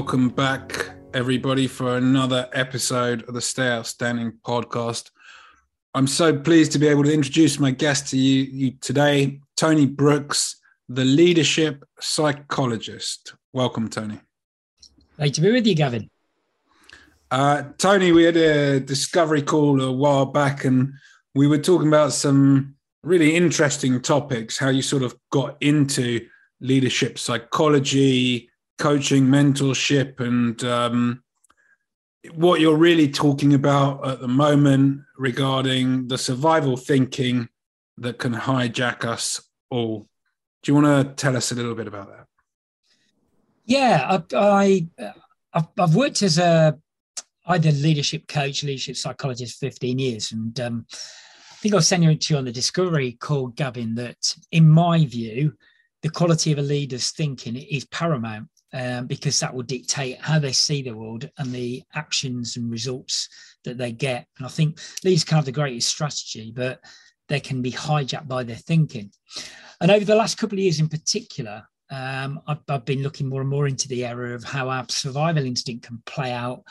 Welcome back, everybody, for another episode of the Stay Outstanding podcast. I'm so pleased to be able to introduce my guest to you, you today, Tony Brooks, the leadership psychologist. Welcome, Tony. Great to be with you, Gavin. Uh, Tony, we had a discovery call a while back, and we were talking about some really interesting topics. How you sort of got into leadership psychology, coaching, mentorship, and um, what you're really talking about at the moment regarding the survival thinking that can hijack us all. Do you want to tell us a little bit about that? Yeah, I, I have worked as a either leadership coach, leadership psychologist, 15 years, and um, I think I was sending to you on the Discovery call, Gavin, that in my view, the quality of a leader's thinking is paramount um, because that will dictate how they see the world and the actions and results that they get. And I think leaders can have the greatest strategy, but they can be hijacked by their thinking. And over the last couple of years in particular, um, I've, I've, been looking more and more into the area of how our survival instinct can play out,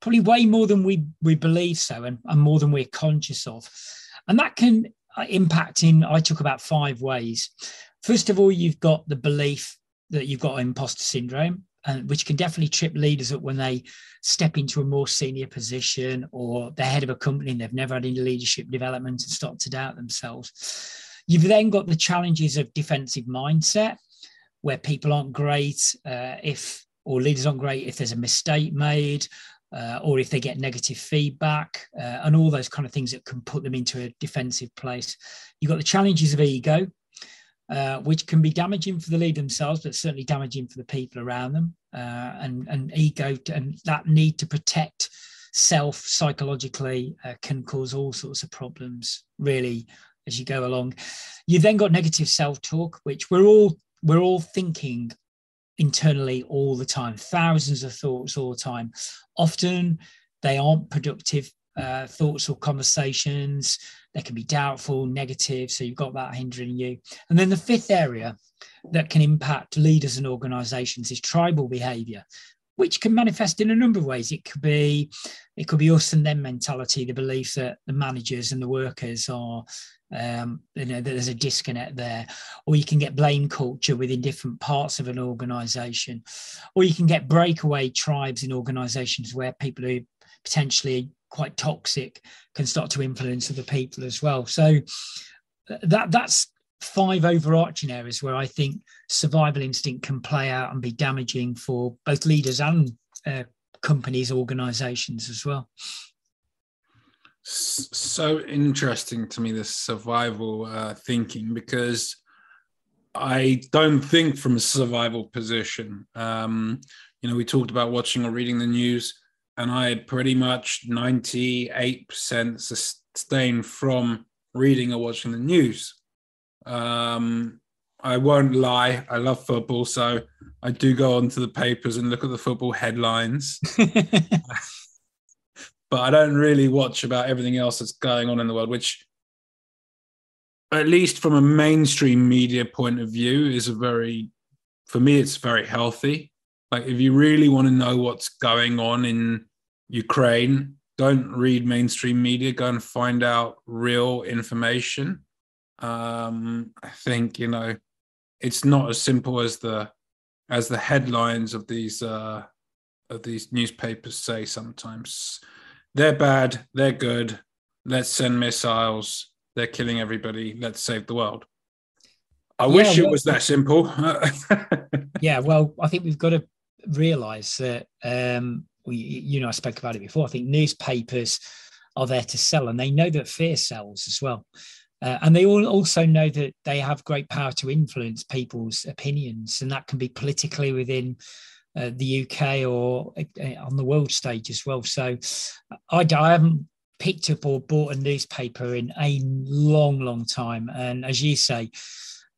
probably way more than we we believe so, and, and more than we're conscious of. And that can uh, impact in, I talk about five ways. First of all, you've got the belief that you've got imposter syndrome, and which can definitely trip leaders up when they step into a more senior position or they're head of a company and they've never had any leadership development and start to doubt themselves. You've then got the challenges of defensive mindset, where people aren't great uh, if or leaders aren't great if there's a mistake made uh, or if they get negative feedback uh, and all those kind of things that can put them into a defensive place. You've got the challenges of ego, uh, which can be damaging for the leader themselves, but certainly damaging for the people around them. Uh, and, and ego to, and that need to protect self psychologically uh, can cause all sorts of problems, really, as you go along. You've then got negative self talk, which we're all we're all thinking internally all the time, thousands of thoughts all the time. Often they aren't productive uh, thoughts or conversations. They can be doubtful, negative. So you've got that hindering you. And then the fifth area that can impact leaders and organizations is tribal behavior which can manifest in a number of ways. It could be it could be us and them mentality, the belief that the managers and the workers are um, you know there's a disconnect there, or you can get blame culture within different parts of an organization, or you can get breakaway tribes in organizations where people who potentially quite toxic can start to influence other people as well. So that that's five overarching areas where I think survival instinct can play out and be damaging for both leaders and uh, companies, organizations as well. So interesting to me, this survival uh, thinking, because I don't think from a survival position. Um, you know, we talked about watching or reading the news and I pretty much 98% sustain from reading or watching the news. Um, I won't lie, I love football, so I do go onto the papers and look at the football headlines. but I don't really watch about everything else that's going on in the world, which, at least from a mainstream media point of view, is a very, for me, it's very healthy. Like if you really want to know what's going on in Ukraine, don't read mainstream media. Go and find out real information. Um, I think you know it's not as simple as the as the headlines of these uh, of these newspapers say. Sometimes they're bad, they're good. Let's send missiles. They're killing everybody. Let's save the world. I yeah, wish well, it was that simple. yeah, well, I think we've got to realize that um, we, you know, I spoke about it before. I think newspapers are there to sell, and they know that fear sells as well. Uh, and they all also know that they have great power to influence people's opinions, and that can be politically within uh, the UK or uh, on the world stage as well. So I, I haven't picked up or bought a newspaper in a long, long time. And as you say,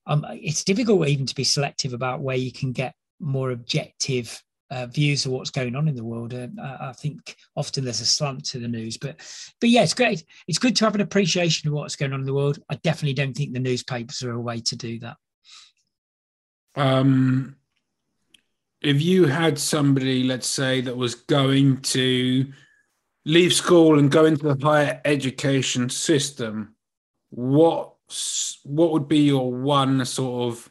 um, it's difficult even to be selective about where you can get more objective uh, views of what's going on in the world. Uh, I think often there's a slant to the news, but but yeah, it's great. It's good to have an appreciation of what's going on in the world. I definitely don't think the newspapers are a way to do that. Um, if you had somebody, let's say, that was going to leave school and go into the higher education system, what what would be your one sort of,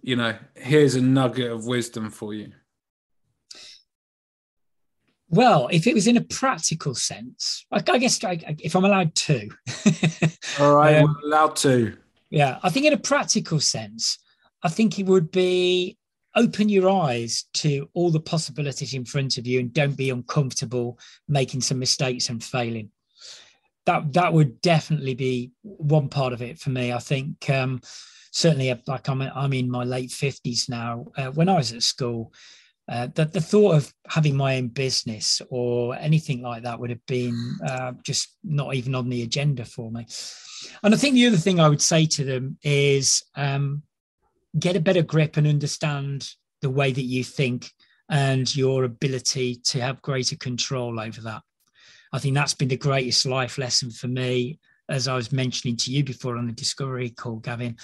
you know, here's a nugget of wisdom for you? Well, if it was in a practical sense, I, I guess I, if I'm allowed to. All right, um, allowed to. Yeah, I think in a practical sense, I think it would be open your eyes to all the possibilities in front of you and don't be uncomfortable making some mistakes and failing that that would definitely be one part of it for me i think um, certainly uh, like i'm i'm in my late 50s now uh, when i was at school uh, the, the thought of having my own business or anything like that would have been uh, just not even on the agenda for me and i think the other thing i would say to them is um, get a better grip and understand the way that you think and your ability to have greater control over that. I think that's been the greatest life lesson for me, as I was mentioning to you before on the discovery call, Gavin.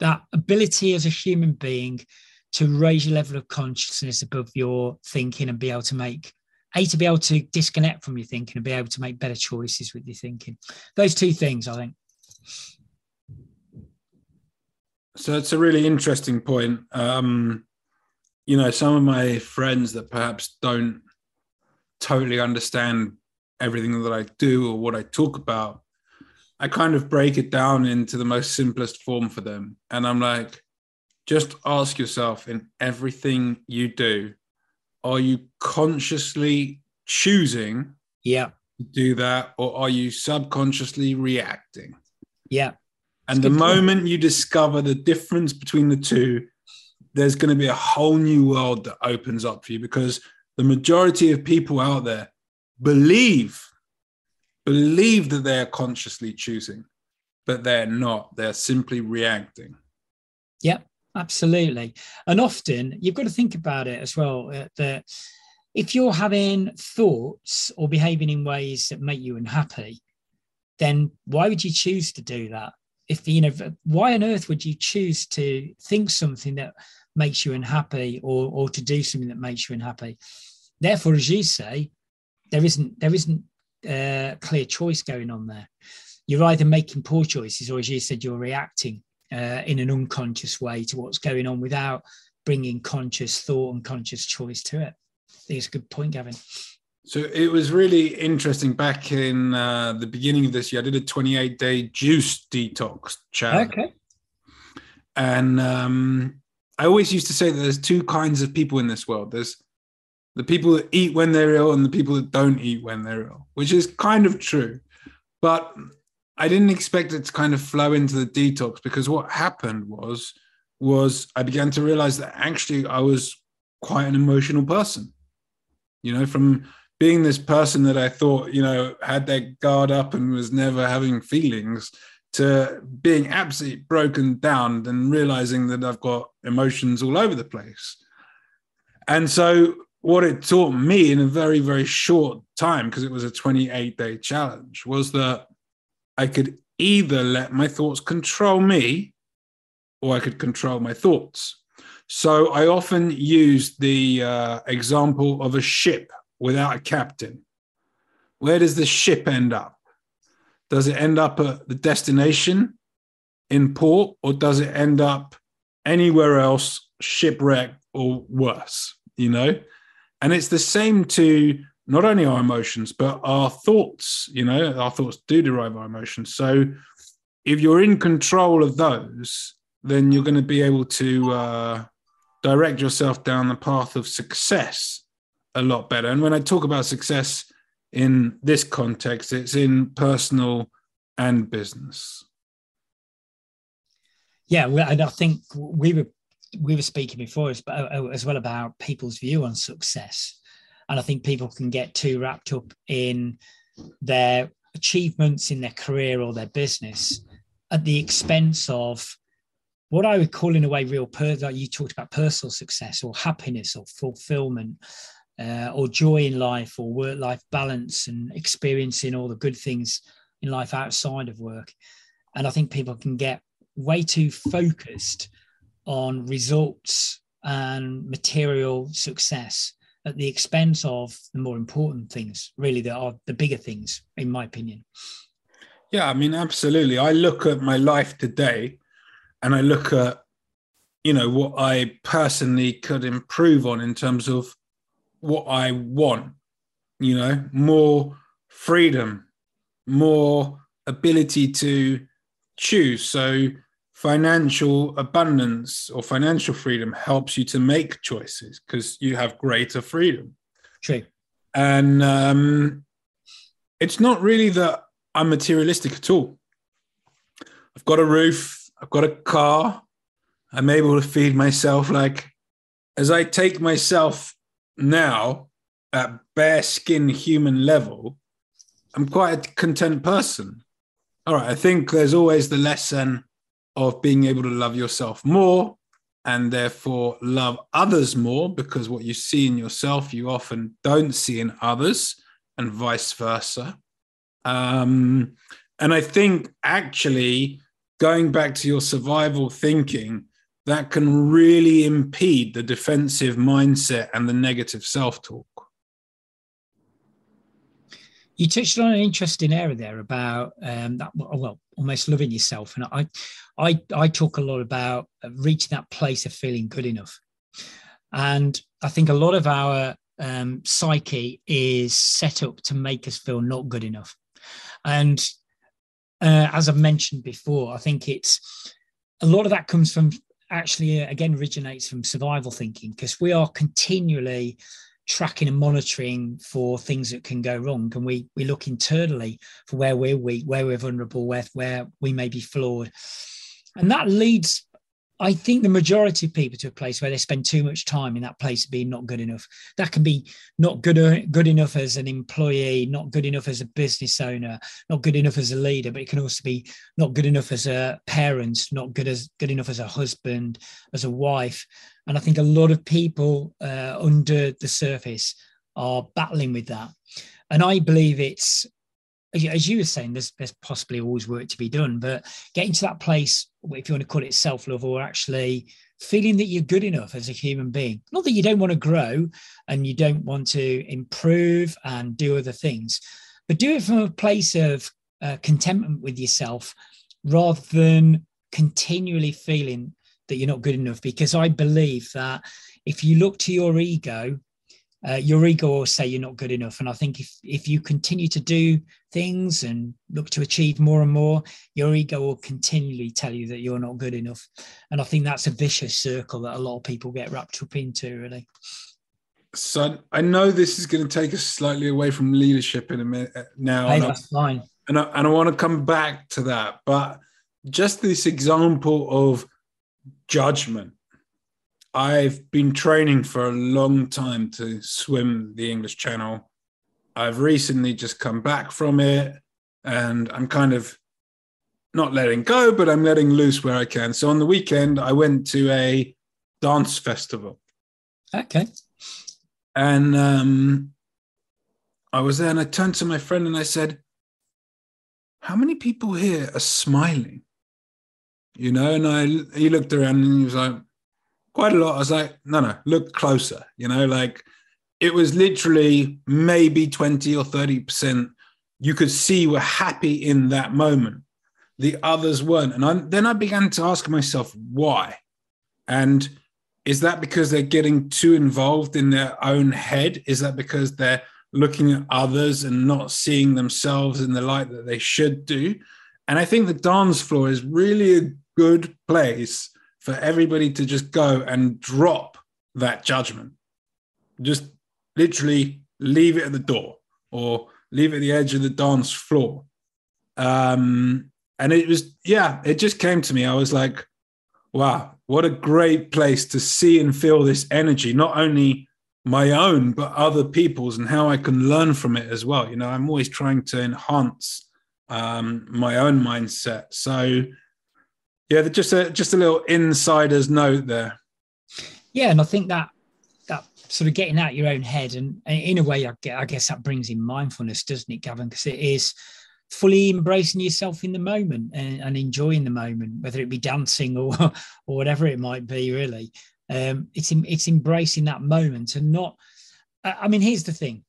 That ability as a human being to raise your level of consciousness above your thinking and be able to make a to be able to disconnect from your thinking and be able to make better choices with your thinking. Those two things, I think. So it's a really interesting point. Um, you know, some of my friends that perhaps don't totally understand everything that I do or what I talk about, I kind of break it down into the most simplest form for them. And I'm like, just ask yourself in everything you do, are you consciously choosing yeah. to do that or are you subconsciously reacting? Yeah. And the moment point. you discover the difference between the two, there's going to be a whole new world that opens up for you because the majority of people out there believe believe that they are consciously choosing, but they're not. They're simply reacting. Yep, absolutely. And often you've got to think about it as well uh, that if you're having thoughts or behaving in ways that make you unhappy, then why would you choose to do that? if you know why on earth would you choose to think something that makes you unhappy or or to do something that makes you unhappy therefore as you say there isn't there isn't a uh, clear choice going on there you're either making poor choices or as you said you're reacting uh, in an unconscious way to what's going on without bringing conscious thought and conscious choice to it i think it's a good point gavin so it was really interesting. Back in uh, the beginning of this year, I did a 28 day juice detox challenge. Okay. And um, I always used to say that there's two kinds of people in this world. There's the people that eat when they're ill and the people that don't eat when they're ill, which is kind of true. But I didn't expect it to kind of flow into the detox because what happened was was I began to realize that actually I was quite an emotional person. You know, from being this person that I thought, you know, had their guard up and was never having feelings to being absolutely broken down and realizing that I've got emotions all over the place. And so, what it taught me in a very, very short time, because it was a 28 day challenge, was that I could either let my thoughts control me or I could control my thoughts. So, I often use the uh, example of a ship without a captain, where does the ship end up? Does it end up at the destination in port, or does it end up anywhere else, shipwrecked or worse? You know, and it's the same to not only our emotions but our thoughts. You know, our thoughts do derive our emotions. So if you're in control of those, then you're going to be able to uh, direct yourself down the path of success a lot better. And when I talk about success in this context, it's in personal and business. Yeah, and I think we were we were speaking before uh, as well about people's view on success, and I think people can get too wrapped up in their achievements in their career or their business at the expense of what I would call in a way real per like you talked about personal success or happiness or fulfillment uh, or joy in life or work life balance and experiencing all the good things in life outside of work. And I think people can get way too focused on results and material success at the expense of the more important things, really, that are the bigger things, in my opinion. Yeah, I mean, absolutely. I look at my life today and I look at, you know, what I personally could improve on in terms of what I want, you know, more freedom, more ability to choose. So, financial abundance or financial freedom helps you to make choices because you have greater freedom. True. And um, it's not really that I'm materialistic at all. I've got a roof, I've got a car, I'm able to feed myself. Like, as I take myself now at bare skin human level, I'm quite a content person. All right, I think there's always the lesson of being able to love yourself more and therefore love others more because what you see in yourself you often don't see in others and vice versa. Um, and i think actually going back to your survival thinking that can really impede the defensive mindset and the negative self-talk you touched on an interesting area there about um, that well almost loving yourself. And i i i talk a lot about reaching that place of feeling good enough. And i think a lot of our um, psyche is set up to make us feel not good enough. And uh, as i've mentioned before i think it's a lot of that comes from actually uh, again originates from survival thinking because we are continually tracking and monitoring for things that can go wrong. And we we look internally for where we're weak where we're vulnerable where where we may be flawed. And that leads I think the majority of people to a place where they spend too much time in that place being not good enough. That can be not good good enough as an employee, not good enough as a business owner, not good enough as a leader, but it can also be not good enough as a parent, not good as good enough as a husband, as a wife. And I think a lot of people uh, under the surface are battling with that. And I believe it's as you were saying, there's there's possibly always work to be done, but getting to that place, if you want to call it self love, or actually feeling that you're good enough as a human being. Not that you don't want to grow and you don't want to improve and do other things, but do it from a place of uh, contentment with yourself rather than continually feeling that you're not good enough. Because I believe that if you look to your ego uh, your ego will say you're not good enough. And I think if if you continue to do things and look to achieve more and more, your ego will continually tell you that you're not good enough. And I think that's a vicious circle that a lot of people get wrapped up into, really. So I know this is going to take us slightly away from leadership in a minute uh, now. Hey, that's I, fine. And I, and I want to come back to that, but just this example of judgment I've been training for a long time to swim the English Channel. I've recently just come back from it and I'm kind of not letting go, but I'm letting loose where I can. So on the weekend, I went to a dance festival. Okay. And um, I was there and I turned to my friend and I said, How many people here are smiling? You know, and I he looked around and he was like, quite a lot. I was like, no, no, look closer. You know, like it was literally maybe 20 or 30%. You could see were happy in that moment. The others weren't. And I, then I began to ask myself, why? And is that because they're getting too involved in their own head? Is that because they're looking at others and not seeing themselves in the light that they should do? And I think the dance floor is really a good place for everybody to just go and drop that judgment. Just literally leave it at the door or leave it at the edge of the dance floor. Um, and it was, yeah, it just came to me. I was like, wow, what a great place to see and feel this energy, not only my own, but other people's, and how I can learn from it as well. You know, I'm always trying to enhance um, my own mindset. So, yeah, just a just a little insider's note there. Yeah, and I think that that sort of getting out your own head, and, in a way, I, I guess that brings in mindfulness, doesn't it, Gavin? Because it is fully embracing yourself in the moment and, and, enjoying the moment, whether it be dancing or or whatever it might be. Really, um, it's it's embracing that moment and not. I mean, here's the thing: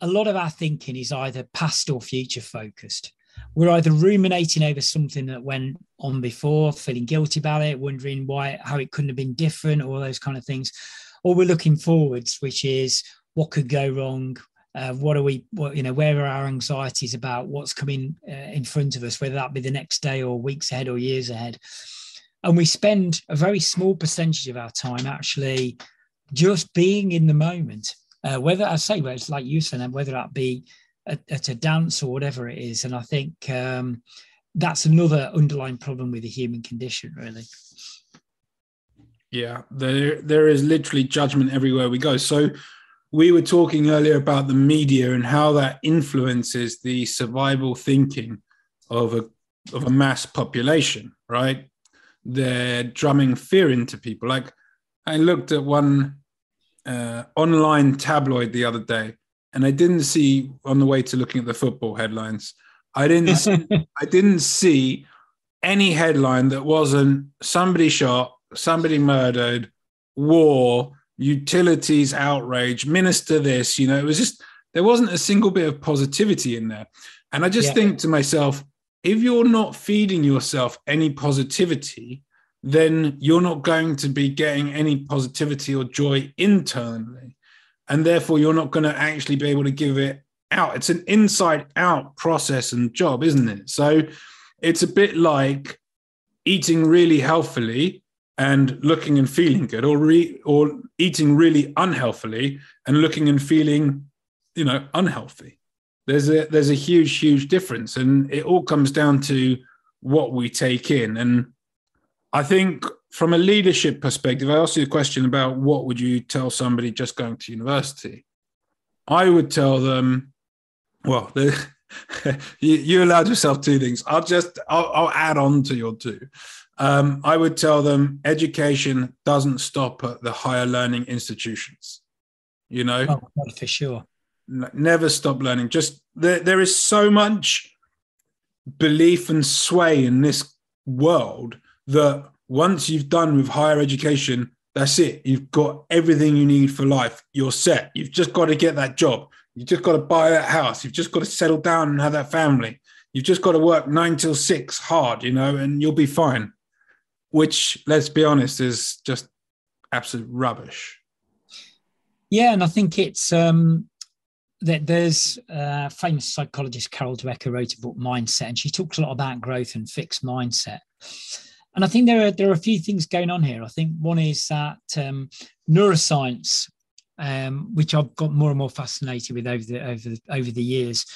a lot of our thinking is either past or future focused. We're either ruminating over something that went on before, feeling guilty about it, wondering why how it couldn't have been different, all those kind of things, or we're looking forwards, which is what could go wrong, uh, what are we what you know where are our anxieties about what's coming uh, in front of us whether that be the next day or weeks ahead or years ahead. And we spend a very small percentage of our time actually just being in the moment uh, whether i say whether it's like you said whether that be at, at, a dance or whatever it is. And i think um, that's another underlying problem with the human condition really yeah there there is literally judgment everywhere we go so we were talking earlier about the media and how that influences the survival thinking of a of a mass population, right? They're drumming fear into people. Like I looked at one uh, online tabloid the other day, and I didn't see on the way to looking at the football headlines. I didn't. I didn't see any headline that wasn't somebody shot, somebody murdered, war, utilities outrage, minister this, you know, it was just, there wasn't a single bit of positivity in there. And I just yeah. think to myself, if you're not feeding yourself any positivity, then you're not going to be getting any positivity or joy internally. And therefore, you're not going to actually be able to give it out. It's an inside out process and job, isn't it? So it's a bit like eating really healthily and looking and feeling good or re, or eating really unhealthily and looking and feeling you know unhealthy there's a there's a huge huge difference and it all comes down to what we take in and i think from a leadership perspective i asked you a question about what would you tell somebody just going to university i would tell them well you, you allowed yourself two things i'll just I'll, I'll add on to your two um, I would tell them education doesn't stop at the higher learning institutions. You know, oh, for sure. Never stop learning. Just there, there is so much belief and sway in this world that once you've done with higher education, that's it. You've got everything you need for life. You're set. You've just got to get that job. You've just got to buy that house. You've just got to settle down and have that family. You've just got to work nine till six hard, you know, and you'll be fine which let's be honest is just absolute rubbish yeah and i think it's um that there's a famous psychologist carol dweck wrote a book mindset and she talks a lot about growth and fixed mindset and i think there are there are a few things going on here i think one is that um, neuroscience um, which i've got more and more fascinated with over the over the, over the years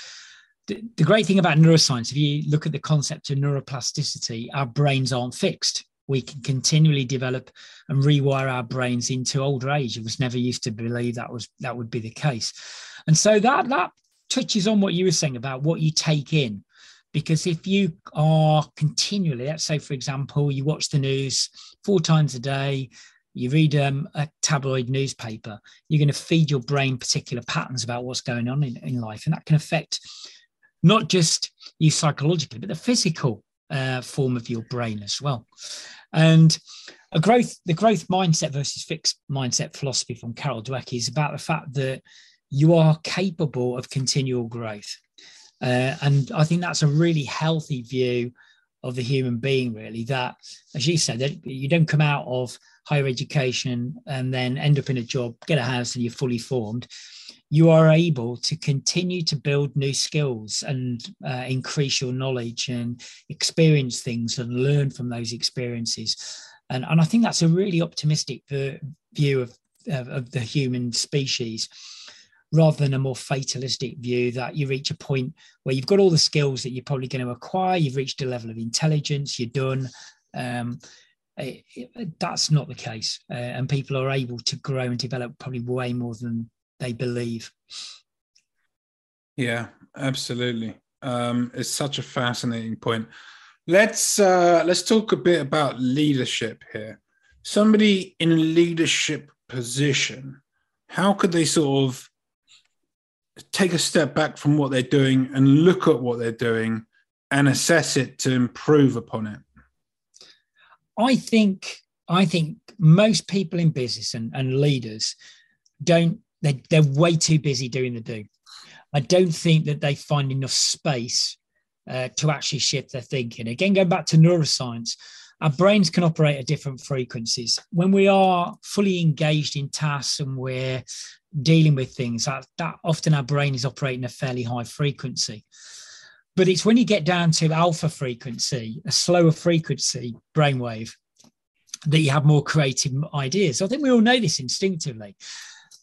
the, the great thing about neuroscience if you look at the concept of neuroplasticity our brains aren't fixed we can continually develop and rewire our brains into older age. It was never used to believe that was that would be the case. And so that that touches on what you were saying about what you take in. Because if you are continually, let's say, for example, you watch the news four times a day, you read um, a tabloid newspaper, you're going to feed your brain particular patterns about what's going on in, in life. And that can affect not just you psychologically, but the physical uh, form of your brain as well. And a growth, the growth mindset versus fixed mindset philosophy from Carol Dweck is about the fact that you are capable of continual growth. Uh, and I think that's a really healthy view of the human being, really. That, as you said, that you don't come out of higher education and then end up in a job, get a house, and you're fully formed you are able to continue to build new skills and uh, increase your knowledge and experience things and learn from those experiences. And, and I think that's a really optimistic view of, of, of the human species rather than a more fatalistic view that you reach a point where you've got all the skills that you're probably going to acquire, you've reached a level of intelligence, you're done. Um, it, it, that's not the case, uh, and people are able to grow and develop probably way more than they believe. Yeah, absolutely. Um, it's such a fascinating point. Let's uh, let's talk a bit about leadership here. Somebody in a leadership position, how could they sort of take a step back from what they're doing and look at what they're doing and assess it to improve upon it? I think I think most people in business and, and leaders don't they they're way too busy doing the do. I don't think that they find enough space uh, to actually shift their thinking. Again, going back to neuroscience, our brains can operate at different frequencies. When we are fully engaged in tasks and we're dealing with things, that, that often our brain is operating a fairly high frequency. But it's when you get down to alpha frequency, a slower frequency brainwave, that you have more creative ideas. I think we all know this instinctively.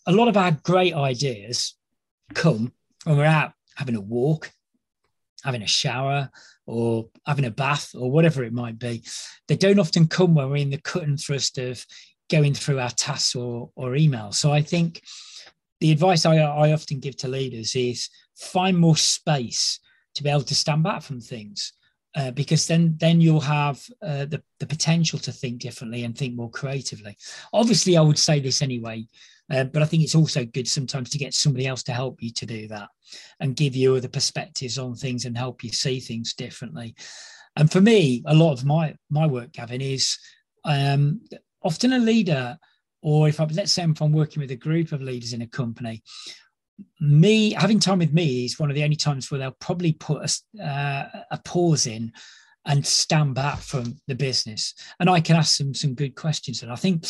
A lot of our great ideas come when we're out having a walk, having a shower, or having a bath, or whatever it might be. They don't often come when we're in the cut and thrust of going through our tasks or, or emails. So I think the advice I, I often give to leaders is find more space to be able to stand back from things. Uh, because then then you'll have uh, the, the potential to think differently and think more creatively. Obviously, I would say this anyway, uh, but I think it's also good sometimes to get somebody else to help you to do that and give you other perspectives on things and help you see things differently. And for me, a lot of my my work, Gavin, is um, often a leader, or if I let's say if I'm working with a group of leaders in a company, me having time with me is one of the only times where they'll probably put a, uh, a pause in and stand back from the business. And i can ask them some good questions. And i think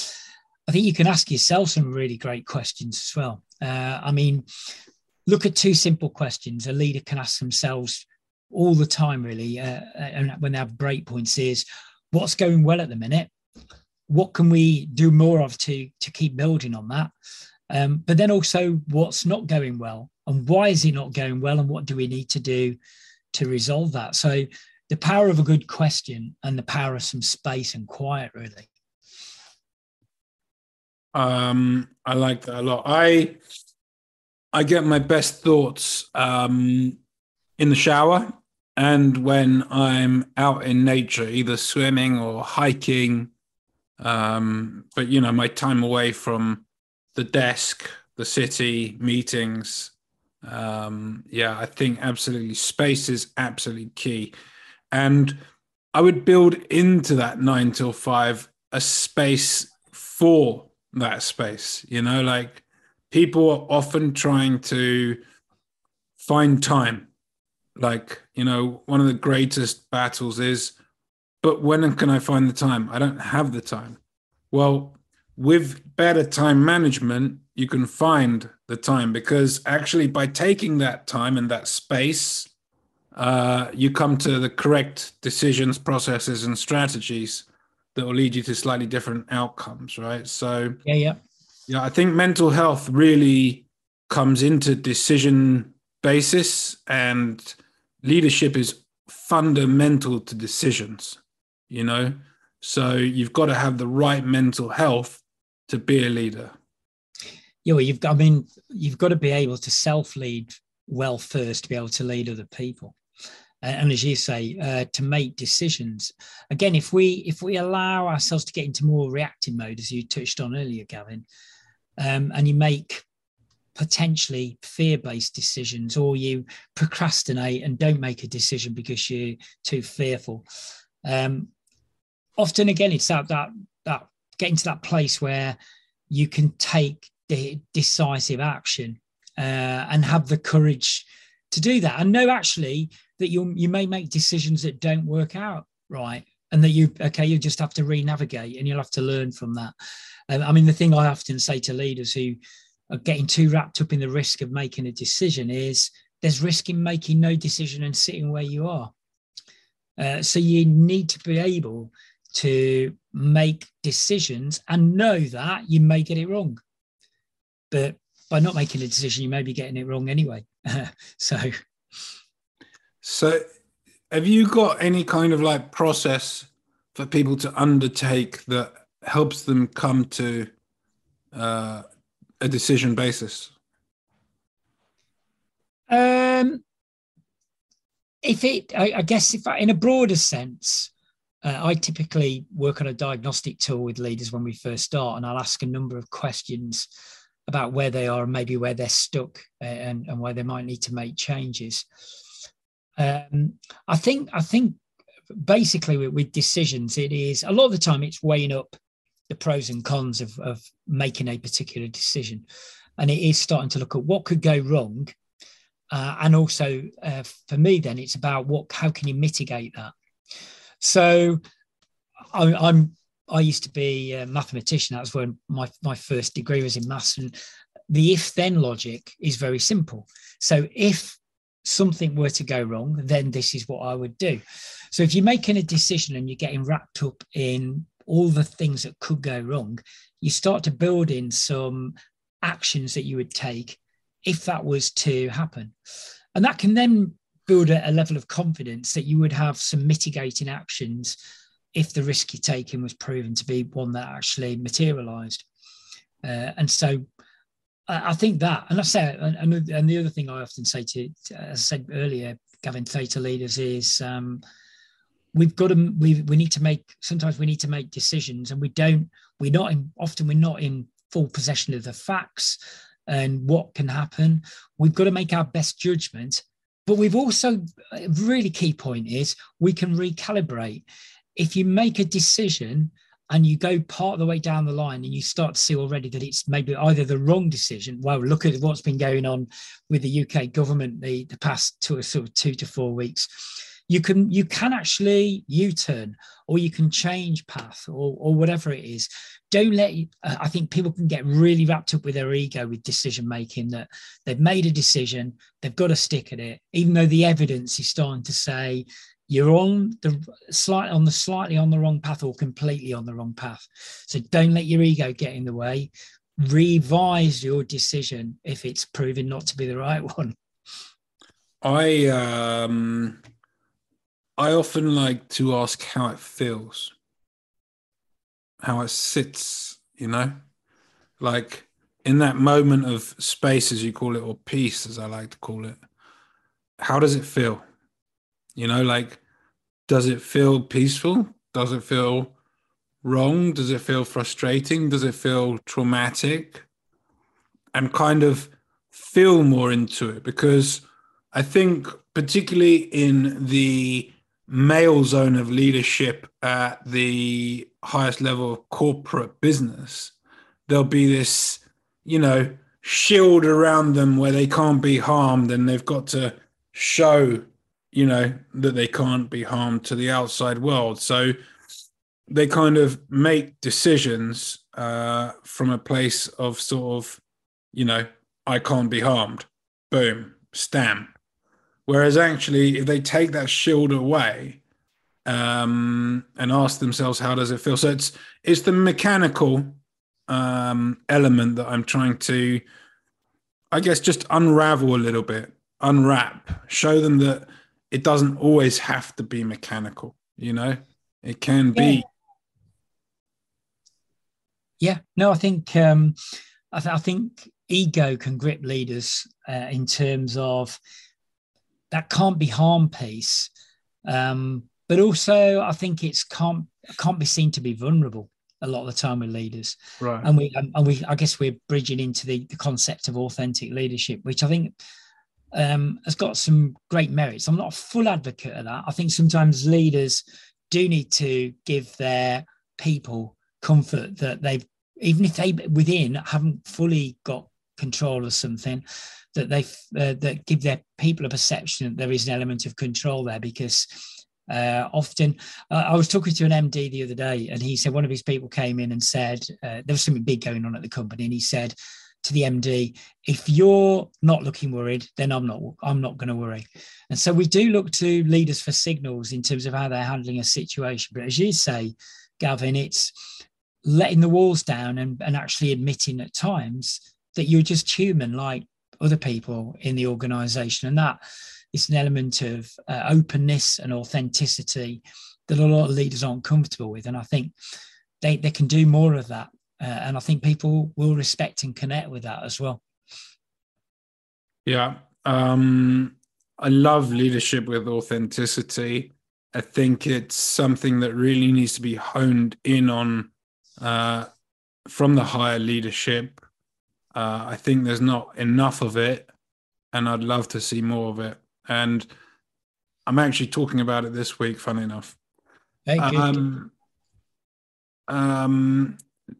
i think you can ask yourself some really great questions as well. Uh, i mean look at two simple questions. A leader can ask themselves all the time really uh, and when they have break points is what's going well at the minute what can we do more of to to keep building on that um, but then also what's not going well and why is it not going well and what do we need to do to resolve that? So the power of a good question and the power of some space and quiet, really. Um, I like that a lot. I I get my best thoughts um, in the shower and when I'm out in nature, either swimming or hiking. Um, but you know, my time away from the desk, the city, meetings. Um, yeah, I think absolutely space is absolutely key. And I would build into that nine till five a space for that space. You know, like people are often trying to find time. Like, you know, one of the greatest battles is, but when can I find the time? I don't have the time. Well, with better time management, you can find the time because actually, by taking that time and that space, uh, you come to the correct decisions, processes, and strategies that will lead you to slightly different outcomes, right? So, yeah, yeah. Yeah, I think mental health really comes into decision basis and leadership is fundamental to decisions, you know? So you've got to have the right mental health to be a leader? Yeah, well, you've got, I mean, you've got to be able to self lead well first to be able to lead other people. And as you say, uh, to make decisions. Again, if we if we allow ourselves to get into more reactive mode, as you touched on earlier, Gavin, um, and you make potentially fear-based decisions, or you procrastinate and don't make a decision because you're too fearful. Um, often, again, it's that that that getting to that place where you can take the decisive action uh, and have the courage to do that and know actually that you you may make decisions that don't work out right and that you okay you just have to re-navigate and you'll have to learn from that. Um, i mean the thing i often say to leaders who are getting too wrapped up in the risk of making a decision is there's risk in making no decision and sitting where you are. Uh, so you need to be able to make decisions and know that you may get it wrong. But by not making a decision, you may be getting it wrong anyway. so, so have you got any kind of like process for people to undertake that helps them come to uh, a decision basis? Um, if it, I, I guess, if I, in a broader sense, uh, I typically work on a diagnostic tool with leaders when we first start, and I'll ask a number of questions about where they are and maybe where they're stuck uh, and, and where they might need to make changes. Um, I think I think basically with, with, decisions, it is a lot of the time it's weighing up the pros and cons of, of making a particular decision, and it is starting to look at what could go wrong, uh, and also uh, for me then it's about what how can you mitigate that so I, am I used to be a mathematician. That's when my my first degree was in maths, and the if then logic is very simple. So if something were to go wrong, then this is what I would do. So if you're making a decision and you're getting wrapped up in all the things that could go wrong, you start to build in some actions that you would take if that was to happen. And that can then build a, a, level of confidence that you would have some mitigating actions if the risk you're taking was proven to be one that actually materialized. Uh, and so I, I, think that, and I say, and, and, the other thing I often say to, as I said earlier, Gavin, theta leaders is um, we've got to, we, we need to make, sometimes we need to make decisions and we don't, we're not in, often we're not in full possession of the facts and what can happen. We've got to make our best judgment but we've also, a really key point is we can recalibrate. If you make a decision and you go part of the way down the line and you start to see already that it's maybe either the wrong decision. Well, look at what's been going on with the UK government the, the past two, sort of two to four weeks you can you can actually u-turn or you can change path or, or whatever it is. Don't let uh, i think people can get really wrapped up with their ego with decision making that they've made a decision they've got to stick at it even though the evidence is starting to say you're on the slight on the slightly on the wrong path or completely on the wrong path. So don't let your ego get in the way. Revise your decision if it's proven not to be the right one. I um I often like to ask how it feels, how it sits, you know, like in that moment of space, as you call it, or peace, as I like to call it. How does it feel? You know, like, does it feel peaceful? Does it feel wrong? Does it feel frustrating? Does it feel traumatic? And kind of feel more into it because I think, particularly in the male zone of leadership at the highest level of corporate business, there'll be this, you know, shield around them where they can't be harmed and they've got to show, you know, that they can't be harmed to the outside world. So they kind of make decisions uh, from a place of sort of, you know, I can't be harmed. Boom, stamp Whereas actually, if they take that shield away um, and ask themselves, how does it feel? So it's it's the mechanical um, element that I'm trying to, I guess, just unravel a little bit, unwrap, show them that it doesn't always have to be mechanical. You know, it can yeah. be. Yeah, no, I think um, I, th- I think ego can grip leaders uh, in terms of that can't be harm piece. Um, but also, I think it's can't can't be seen to be vulnerable a lot of the time with leaders. Right. And we and we I guess we're bridging into the, the concept of authentic leadership, which I think um, has got some great merits. I'm not a full advocate of that. I think sometimes leaders do need to give their people comfort that they've even if they within haven't fully got control of something that they uh, that give their people a perception that there is an element of control there because uh, often uh, I was talking to an MD the other day and he said one of his people came in and said uh, there was something big going on at the company and he said to the MD if you're not looking worried then I'm not I'm not going to worry. And so we do look to leaders for signals in terms of how they're handling a situation. But as you say Gavin it's letting the walls down and, and actually admitting at times that you're just human like other people in the organization. And that is an element of uh, openness and authenticity that a lot of leaders aren't comfortable with. And I think they, they can do more of that. Uh, and I think people will respect and connect with that as well. Yeah. Um, I love leadership with authenticity. I think it's something that really needs to be honed in on uh, from the higher leadership. Uh, I think there's not enough of it, and I'd love to see more of it. And I'm actually talking about it this week, funny enough. Thank you. Um, um,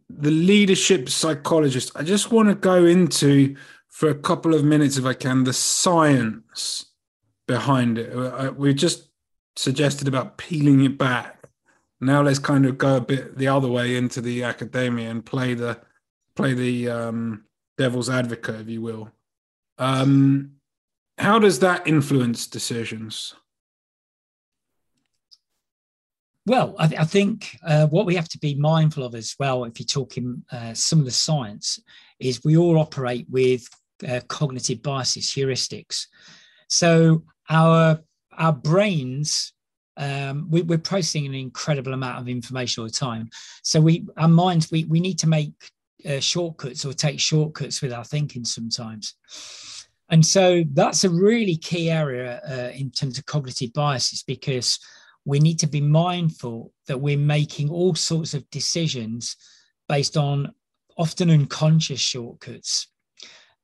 the leadership psychologist. I just want to go into for a couple of minutes, if I can, the science behind it. Uh, we just suggested about peeling it back. Now let's kind of go a bit the other way into the academia and play the play the um, devil's advocate, if you will. Um, how does that influence decisions? Well, I, th- I think uh, what we have to be mindful of as well, if you're talking uh, some of the science, is we all operate with uh, cognitive biases, heuristics. So our our brains, um, we, are processing an incredible amount of information all the time. So we our minds, we we need to make uh, shortcuts or take shortcuts with our thinking sometimes. And so that's a really key area uh, in terms of cognitive biases because we need to be mindful that we're making all sorts of decisions based on often unconscious shortcuts.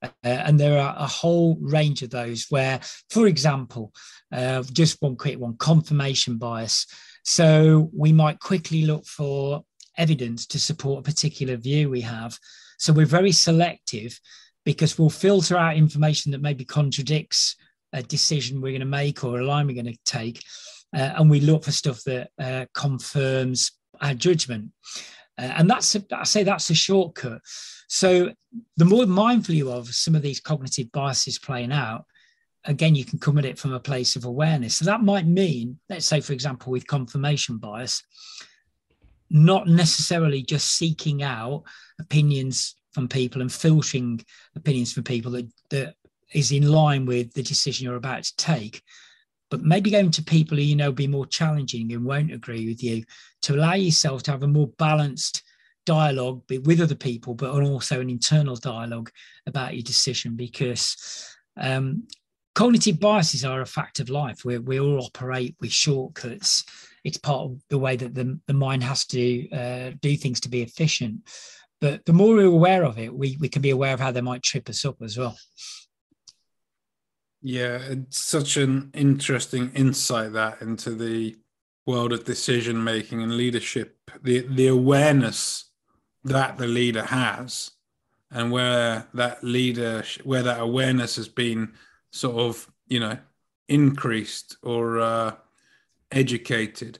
Uh, and there are a whole range of those where, for example, uh, just one quick one confirmation bias. So we might quickly look for evidence to support a particular view we have. So we're very selective because we'll filter out information that maybe contradicts a decision we're going to make or a line we're going to take uh, and we look for stuff that uh, confirms our judgment. Uh, and that's, a, I say that's a shortcut. So the more mindful you are of some of these cognitive biases playing out, again, you can come at it from a place of awareness. So that might mean, let's say, for example, with confirmation bias, not necessarily just seeking out opinions from people and filtering opinions from people that, that is in line with the decision you're about to take, but maybe going to people who you know be more challenging and won't agree with you to allow yourself to have a more balanced dialogue with other people, but also an internal dialogue about your decision because um, cognitive biases are a fact of life. We, we all operate with shortcuts. It's part of the way that the, the mind has to uh, do things to be efficient. But the more we're aware of it, we, we can be aware of how they might trip us up as well. Yeah, it's such an interesting insight that into the world of decision making and leadership. The the awareness that the leader has, and where that leader, where that awareness has been sort of, you know, increased or uh, educated.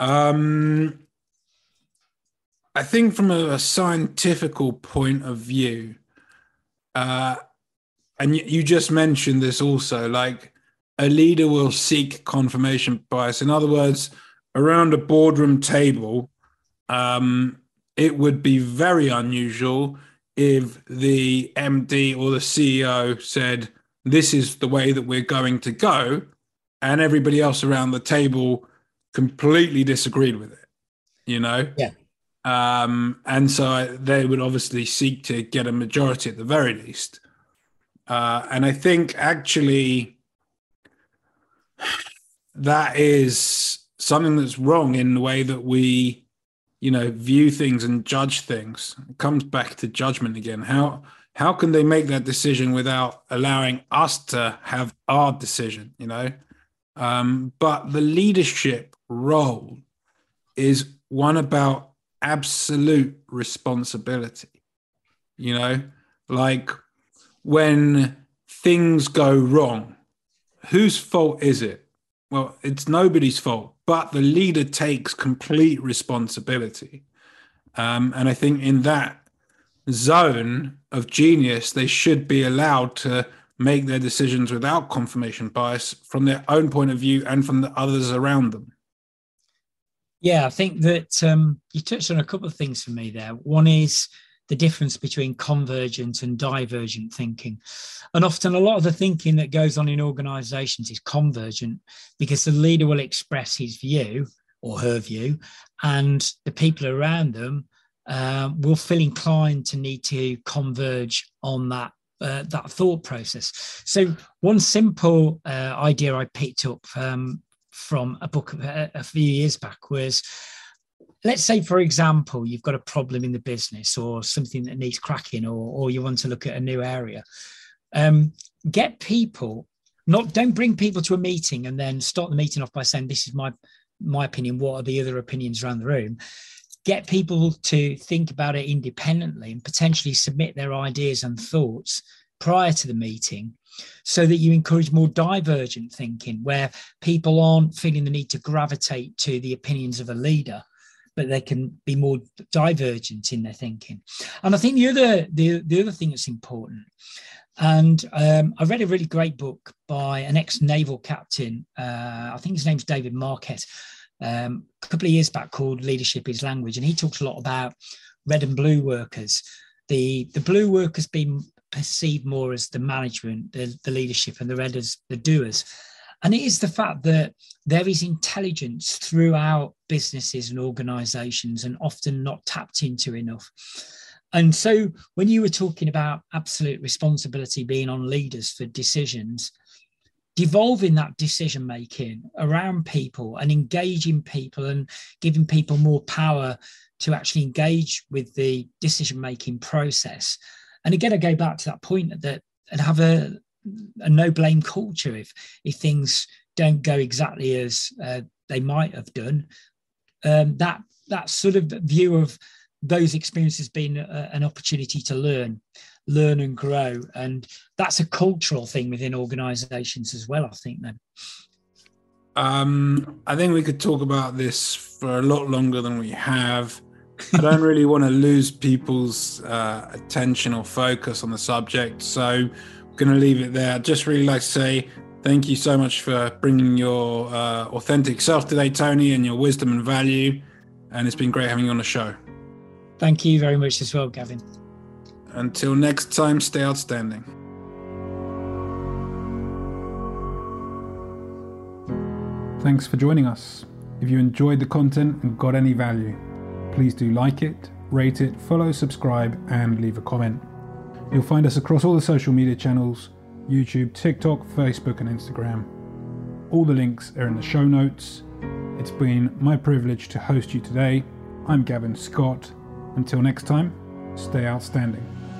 Um, I think from a, a scientific point of view, uh, and you just mentioned this also like a leader will seek confirmation bias in other words around a boardroom table um, it would be very unusual if the md or the ceo said this is the way that we're going to go and everybody else around the table completely disagreed with it you know yeah um, and so they would obviously seek to get a majority at the very least uh, and I think actually that is something that's wrong in the way that we, you know, view things and judge things. It comes back to judgment again. How how can they make that decision without allowing us to have our decision? You know, um, but the leadership role is one about absolute responsibility. You know, like when things go wrong, whose fault is it? Well, it's nobody's fault, but the leader takes complete responsibility. Um, and I think in that zone of genius, they should be allowed to make their decisions without confirmation bias from their own point of view and from the others around them. Yeah, I think that um, you touched on a couple of things for me there. One is the difference between convergent and divergent thinking. And often, a lot of the thinking that goes on in organizations is convergent because the leader will express his view or her view, and the people around them uh, will feel inclined to need to converge on that uh, that thought process. So one simple uh, idea I picked up um, from a book a, a few years back was let's say for example you've got a problem in the business or something that needs cracking or, or you want to look at a new area. Um, get people not don't bring people to a meeting and then start the meeting off by saying this is my my opinion. What are the other opinions around the room get people to think about it independently and potentially submit their ideas and thoughts prior to the meeting so that you encourage more divergent thinking where people aren't feeling the need to gravitate to the opinions of a leader but they can be more divergent in their thinking and i think the other the, the other thing that's important and um, I read a really great book by an ex naval captain. Uh, I think his name's David Marquet, um, a couple of years back called Leadership is Language. And he talks a lot about red and blue workers. The, the blue workers being perceived more as the management, the, the leadership, and the red as the doers. And it is the fact that there is intelligence throughout businesses and organizations and often not tapped into enough. And so, when you were talking about absolute responsibility being on leaders for decisions, devolving that decision making around people and engaging people and giving people more power to actually engage with the decision making process. And again, I go back to that point that and have a, a no blame culture if if things don't go exactly as uh, they might have done. Um, that that sort of view of those experiences being a, an opportunity to learn learn and grow. And that's a cultural thing within organizations as well i think then. Um, i think we could talk about this for a lot longer than we have. I don't really want to lose people's uh, attention or focus on the subject so i'm going to leave it there. I'd just really like to say thank you so much for bringing your uh, authentic self today tony and your wisdom and value and it's been great having you on the show. Thank you very much as well, Gavin. Until next time, stay outstanding. Thanks for joining us. If you enjoyed the content and got any value, please do like it, rate it, follow, subscribe, and leave a comment. You'll find us across all the social media channels YouTube, TikTok, Facebook, and Instagram. All the links are in the show notes. It's been my privilege to host you today. I'm Gavin Scott until next time, stay outstanding.